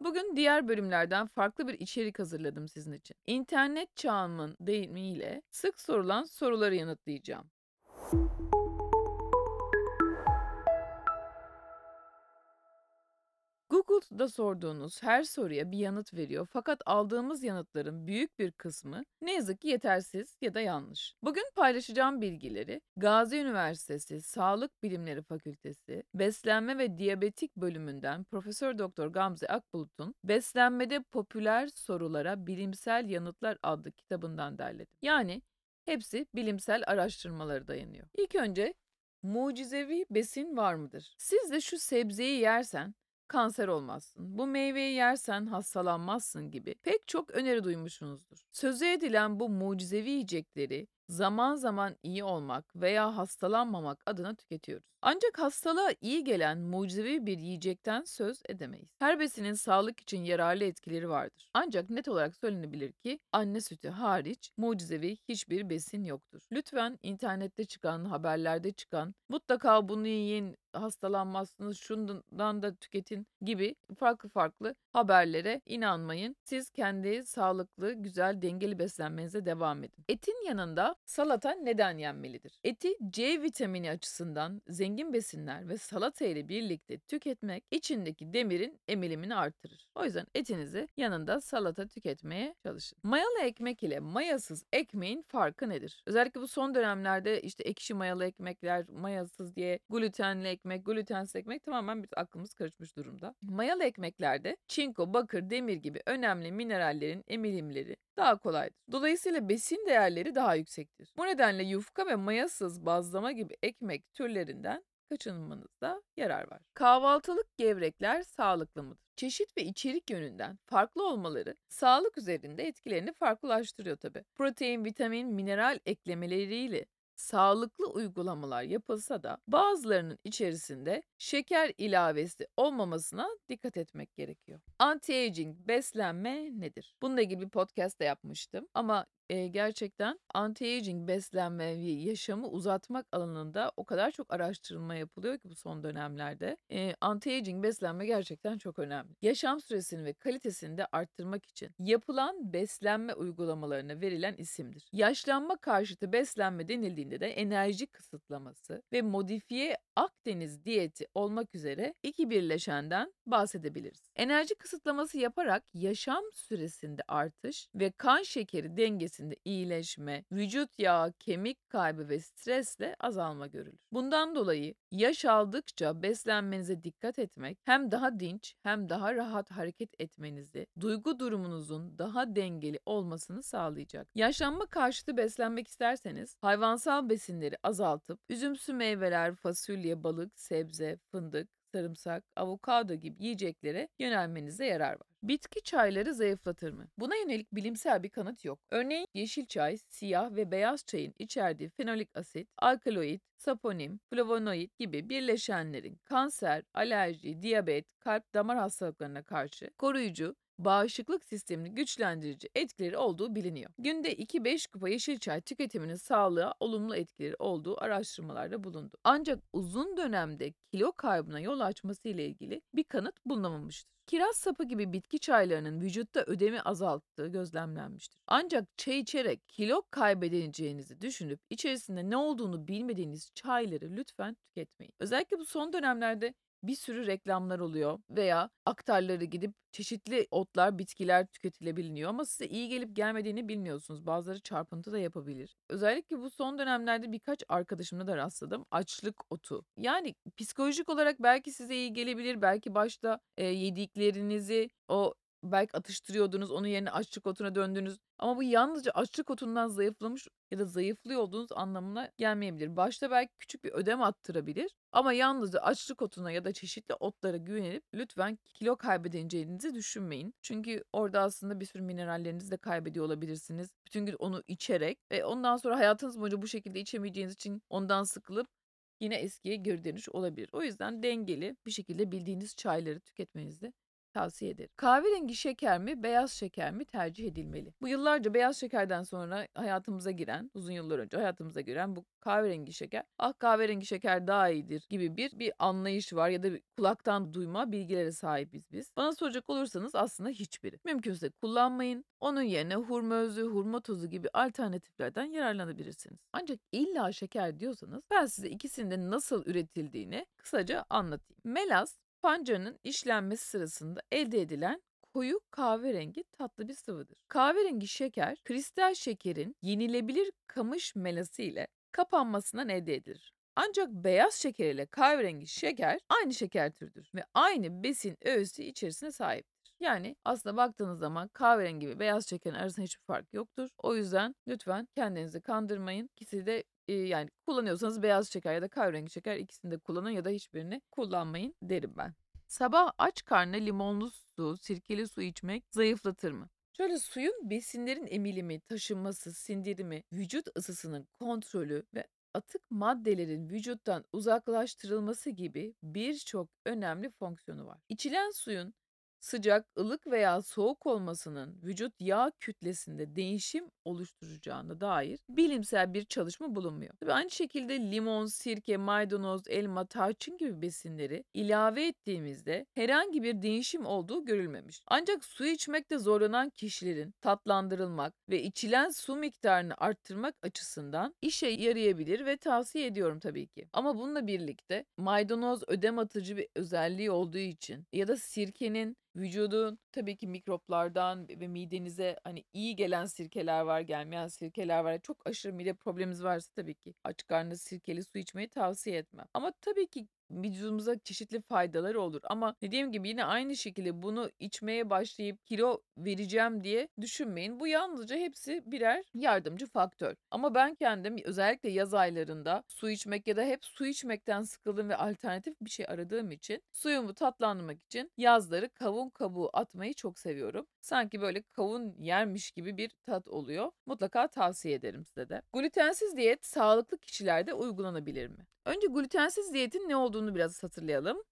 Bugün diğer bölümlerden farklı bir içerik hazırladım sizin için. İnternet çağımın deyimiyle sık sorulan soruları yanıtlayacağım. Google'da sorduğunuz her soruya bir yanıt veriyor fakat aldığımız yanıtların büyük bir kısmı ne yazık ki yetersiz ya da yanlış. Bugün paylaşacağım bilgileri Gazi Üniversitesi Sağlık Bilimleri Fakültesi Beslenme ve Diyabetik bölümünden Profesör Doktor Gamze Akbulut'un Beslenmede Popüler Sorulara Bilimsel Yanıtlar adlı kitabından derledim. Yani hepsi bilimsel araştırmalara dayanıyor. İlk önce mucizevi besin var mıdır? Siz de şu sebzeyi yersen kanser olmazsın, bu meyveyi yersen hastalanmazsın gibi pek çok öneri duymuşsunuzdur. Sözü edilen bu mucizevi yiyecekleri zaman zaman iyi olmak veya hastalanmamak adına tüketiyoruz. Ancak hastalığa iyi gelen mucizevi bir yiyecekten söz edemeyiz. Her besinin sağlık için yararlı etkileri vardır. Ancak net olarak söylenebilir ki anne sütü hariç mucizevi hiçbir besin yoktur. Lütfen internette çıkan, haberlerde çıkan, mutlaka bunu yiyin, hastalanmazsınız, şundan da tüketin gibi farklı farklı haberlere inanmayın. Siz kendi sağlıklı, güzel, dengeli beslenmenize devam edin. Etin yanında salata neden yenmelidir? Eti C vitamini açısından zengin besinler ve salata ile birlikte tüketmek içindeki demirin emilimini artırır. O yüzden etinizi yanında salata tüketmeye çalışın. Mayalı ekmek ile mayasız ekmeğin farkı nedir? Özellikle bu son dönemlerde işte ekşi mayalı ekmekler, mayasız diye glutenli ekmek, glutensiz ekmek tamamen bir aklımız karışmış durumda. Mayalı ekmeklerde çinko, bakır, demir gibi önemli minerallerin emilimleri daha kolaydır. Dolayısıyla besin değerleri daha yüksektir. Bu nedenle yufka ve mayasız bazlama gibi ekmek türlerinden kaçınmanızda yarar var. Kahvaltılık gevrekler sağlıklı mıdır? Çeşit ve içerik yönünden farklı olmaları sağlık üzerinde etkilerini farklılaştırıyor tabi. Protein, vitamin, mineral eklemeleriyle sağlıklı uygulamalar yapılsa da bazılarının içerisinde şeker ilavesi olmamasına dikkat etmek gerekiyor. Anti-aging beslenme nedir? Bununla ilgili bir podcast da yapmıştım ama Eee, gerçekten anti-aging beslenme ve yaşamı uzatmak alanında o kadar çok araştırma yapılıyor ki bu son dönemlerde. Eee, anti-aging beslenme gerçekten çok önemli. Yaşam süresini ve kalitesini de arttırmak için yapılan beslenme uygulamalarına verilen isimdir. Yaşlanma karşıtı beslenme denildiğinde de enerji kısıtlaması ve modifiye Akdeniz diyeti olmak üzere iki birleşenden bahsedebiliriz. Enerji kısıtlaması yaparak yaşam süresinde artış ve kan şekeri dengesinde iyileşme, vücut yağı, kemik kaybı ve stresle azalma görülür. Bundan dolayı yaş aldıkça beslenmenize dikkat etmek hem daha dinç hem daha rahat hareket etmenizi, duygu durumunuzun daha dengeli olmasını sağlayacak. Yaşlanma karşıtı beslenmek isterseniz hayvansal besinleri azaltıp üzümsü meyveler, fasulye, balık, sebze, fındık, sarımsak, avokado gibi yiyeceklere yönelmenize yarar var. Bitki çayları zayıflatır mı? Buna yönelik bilimsel bir kanıt yok. Örneğin yeşil çay, siyah ve beyaz çayın içerdiği fenolik asit, alkaloid, saponin, flavonoid gibi birleşenlerin kanser, alerji, diyabet, kalp damar hastalıklarına karşı koruyucu bağışıklık sistemini güçlendirici etkileri olduğu biliniyor. Günde 2-5 kupa yeşil çay tüketiminin sağlığa olumlu etkileri olduğu araştırmalarda bulundu. Ancak uzun dönemde kilo kaybına yol açması ile ilgili bir kanıt bulunamamıştır. Kiraz sapı gibi bitki çaylarının vücutta ödemi azalttığı gözlemlenmiştir. Ancak çay içerek kilo kaybedeceğinizi düşünüp içerisinde ne olduğunu bilmediğiniz çayları lütfen tüketmeyin. Özellikle bu son dönemlerde bir sürü reklamlar oluyor veya aktarları gidip çeşitli otlar, bitkiler tüketilebiliyor ama size iyi gelip gelmediğini bilmiyorsunuz. Bazıları çarpıntı da yapabilir. Özellikle bu son dönemlerde birkaç arkadaşımda da rastladım. Açlık otu. Yani psikolojik olarak belki size iyi gelebilir. Belki başta e, yediklerinizi o belki atıştırıyordunuz, onun yerine açlık otuna döndünüz. Ama bu yalnızca açlık otundan zayıflamış ya da zayıflıyor olduğunuz anlamına gelmeyebilir. Başta belki küçük bir ödem attırabilir ama yalnızca açlık otuna ya da çeşitli otlara güvenip lütfen kilo kaybedeceğinizi düşünmeyin. Çünkü orada aslında bir sürü minerallerinizi de kaybediyor olabilirsiniz. Bütün gün onu içerek ve ondan sonra hayatınız boyunca bu şekilde içemeyeceğiniz için ondan sıkılıp yine eskiye geri dönüş olabilir. O yüzden dengeli bir şekilde bildiğiniz çayları tüketmenizde tavsiye ederim. Kahverengi şeker mi, beyaz şeker mi tercih edilmeli? Bu yıllarca beyaz şekerden sonra hayatımıza giren, uzun yıllar önce hayatımıza giren bu kahverengi şeker, ah kahverengi şeker daha iyidir gibi bir bir anlayış var ya da kulaktan duyma bilgilere sahibiz biz. Bana soracak olursanız aslında hiçbiri. Mümkünse kullanmayın. Onun yerine hurma özü, hurma tozu gibi alternatiflerden yararlanabilirsiniz. Ancak illa şeker diyorsanız ben size ikisinin nasıl üretildiğini kısaca anlatayım. Melas pancarın işlenmesi sırasında elde edilen koyu kahverengi tatlı bir sıvıdır. Kahverengi şeker, kristal şekerin yenilebilir kamış melası ile kapanmasından elde edilir. Ancak beyaz şeker ile kahverengi şeker aynı şeker türüdür ve aynı besin öğesi içerisine sahiptir. Yani aslında baktığınız zaman kahverengi ve beyaz şekerin arasında hiçbir fark yoktur. O yüzden lütfen kendinizi kandırmayın. İkisi de yani kullanıyorsanız beyaz şeker ya da kahverengi şeker ikisini de kullanın ya da hiçbirini kullanmayın derim ben. Sabah aç karnına limonlu su, sirkeli su içmek zayıflatır mı? Şöyle suyun besinlerin emilimi, taşınması, sindirimi, vücut ısısının kontrolü ve atık maddelerin vücuttan uzaklaştırılması gibi birçok önemli fonksiyonu var. İçilen suyun sıcak, ılık veya soğuk olmasının vücut yağ kütlesinde değişim oluşturacağına dair bilimsel bir çalışma bulunmuyor. Tabii aynı şekilde limon, sirke, maydanoz, elma, tarçın gibi besinleri ilave ettiğimizde herhangi bir değişim olduğu görülmemiş. Ancak su içmekte zorlanan kişilerin tatlandırılmak ve içilen su miktarını arttırmak açısından işe yarayabilir ve tavsiye ediyorum tabii ki. Ama bununla birlikte maydanoz ödem atıcı bir özelliği olduğu için ya da sirkenin Vücudun tabii ki mikroplardan ve midenize hani iyi gelen sirkeler var, gelmeyen sirkeler var. Çok aşırı mide problemimiz varsa tabii ki aç karnına sirkeli su içmeyi tavsiye etmem. Ama tabii ki vücudumuza çeşitli faydaları olur. Ama dediğim gibi yine aynı şekilde bunu içmeye başlayıp kilo vereceğim diye düşünmeyin. Bu yalnızca hepsi birer yardımcı faktör. Ama ben kendim özellikle yaz aylarında su içmek ya da hep su içmekten sıkıldım ve alternatif bir şey aradığım için suyumu tatlandırmak için yazları kavun kabuğu atmayı çok seviyorum. Sanki böyle kavun yermiş gibi bir tat oluyor. Mutlaka tavsiye ederim size de. Glutensiz diyet sağlıklı kişilerde uygulanabilir mi? Önce glutensiz diyetin ne olduğunu biraz hatırlayalım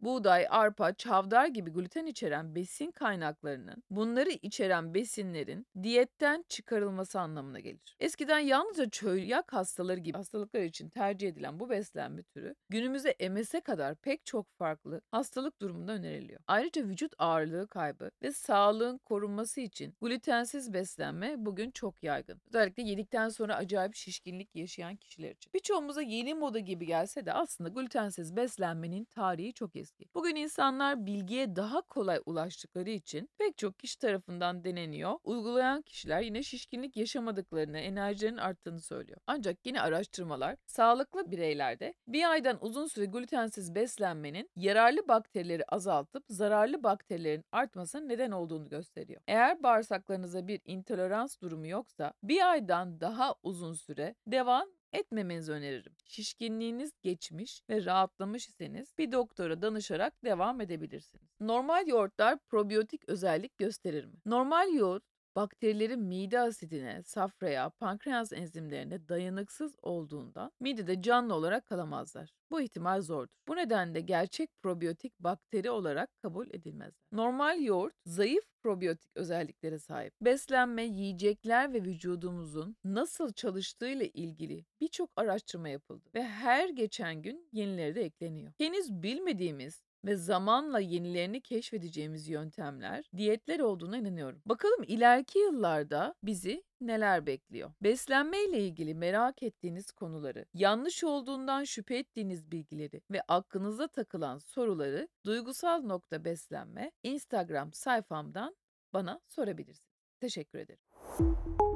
buğday, arpa, çavdar gibi gluten içeren besin kaynaklarının bunları içeren besinlerin diyetten çıkarılması anlamına gelir. Eskiden yalnızca çölyak hastaları gibi hastalıklar için tercih edilen bu beslenme türü günümüze MS'e kadar pek çok farklı hastalık durumunda öneriliyor. Ayrıca vücut ağırlığı kaybı ve sağlığın korunması için glutensiz beslenme bugün çok yaygın. Özellikle yedikten sonra acayip şişkinlik yaşayan kişiler için. Birçoğumuza yeni moda gibi gelse de aslında glutensiz beslenmenin tarihi çok eski eski. Bugün insanlar bilgiye daha kolay ulaştıkları için pek çok kişi tarafından deneniyor. Uygulayan kişiler yine şişkinlik yaşamadıklarını, enerjilerin arttığını söylüyor. Ancak yine araştırmalar sağlıklı bireylerde bir aydan uzun süre glutensiz beslenmenin yararlı bakterileri azaltıp zararlı bakterilerin artmasına neden olduğunu gösteriyor. Eğer bağırsaklarınıza bir intolerans durumu yoksa bir aydan daha uzun süre devam etmemenizi öneririm. Şişkinliğiniz geçmiş ve rahatlamış iseniz bir doktora danışarak devam edebilirsiniz. Normal yoğurtlar probiyotik özellik gösterir mi? Normal yoğurt bakterilerin mide asidine, safraya, pankreas enzimlerine dayanıksız olduğundan midede canlı olarak kalamazlar. Bu ihtimal zordur. Bu nedenle gerçek probiyotik bakteri olarak kabul edilmezler. Normal yoğurt zayıf probiyotik özelliklere sahip. Beslenme, yiyecekler ve vücudumuzun nasıl çalıştığı ile ilgili birçok araştırma yapıldı ve her geçen gün yenileri de ekleniyor. Henüz bilmediğimiz ve zamanla yenilerini keşfedeceğimiz yöntemler, diyetler olduğuna inanıyorum. Bakalım ileriki yıllarda bizi neler bekliyor? Beslenme ile ilgili merak ettiğiniz konuları, yanlış olduğundan şüphe ettiğiniz bilgileri ve aklınıza takılan soruları duygusal nokta beslenme Instagram sayfamdan bana sorabilirsiniz. Teşekkür ederim.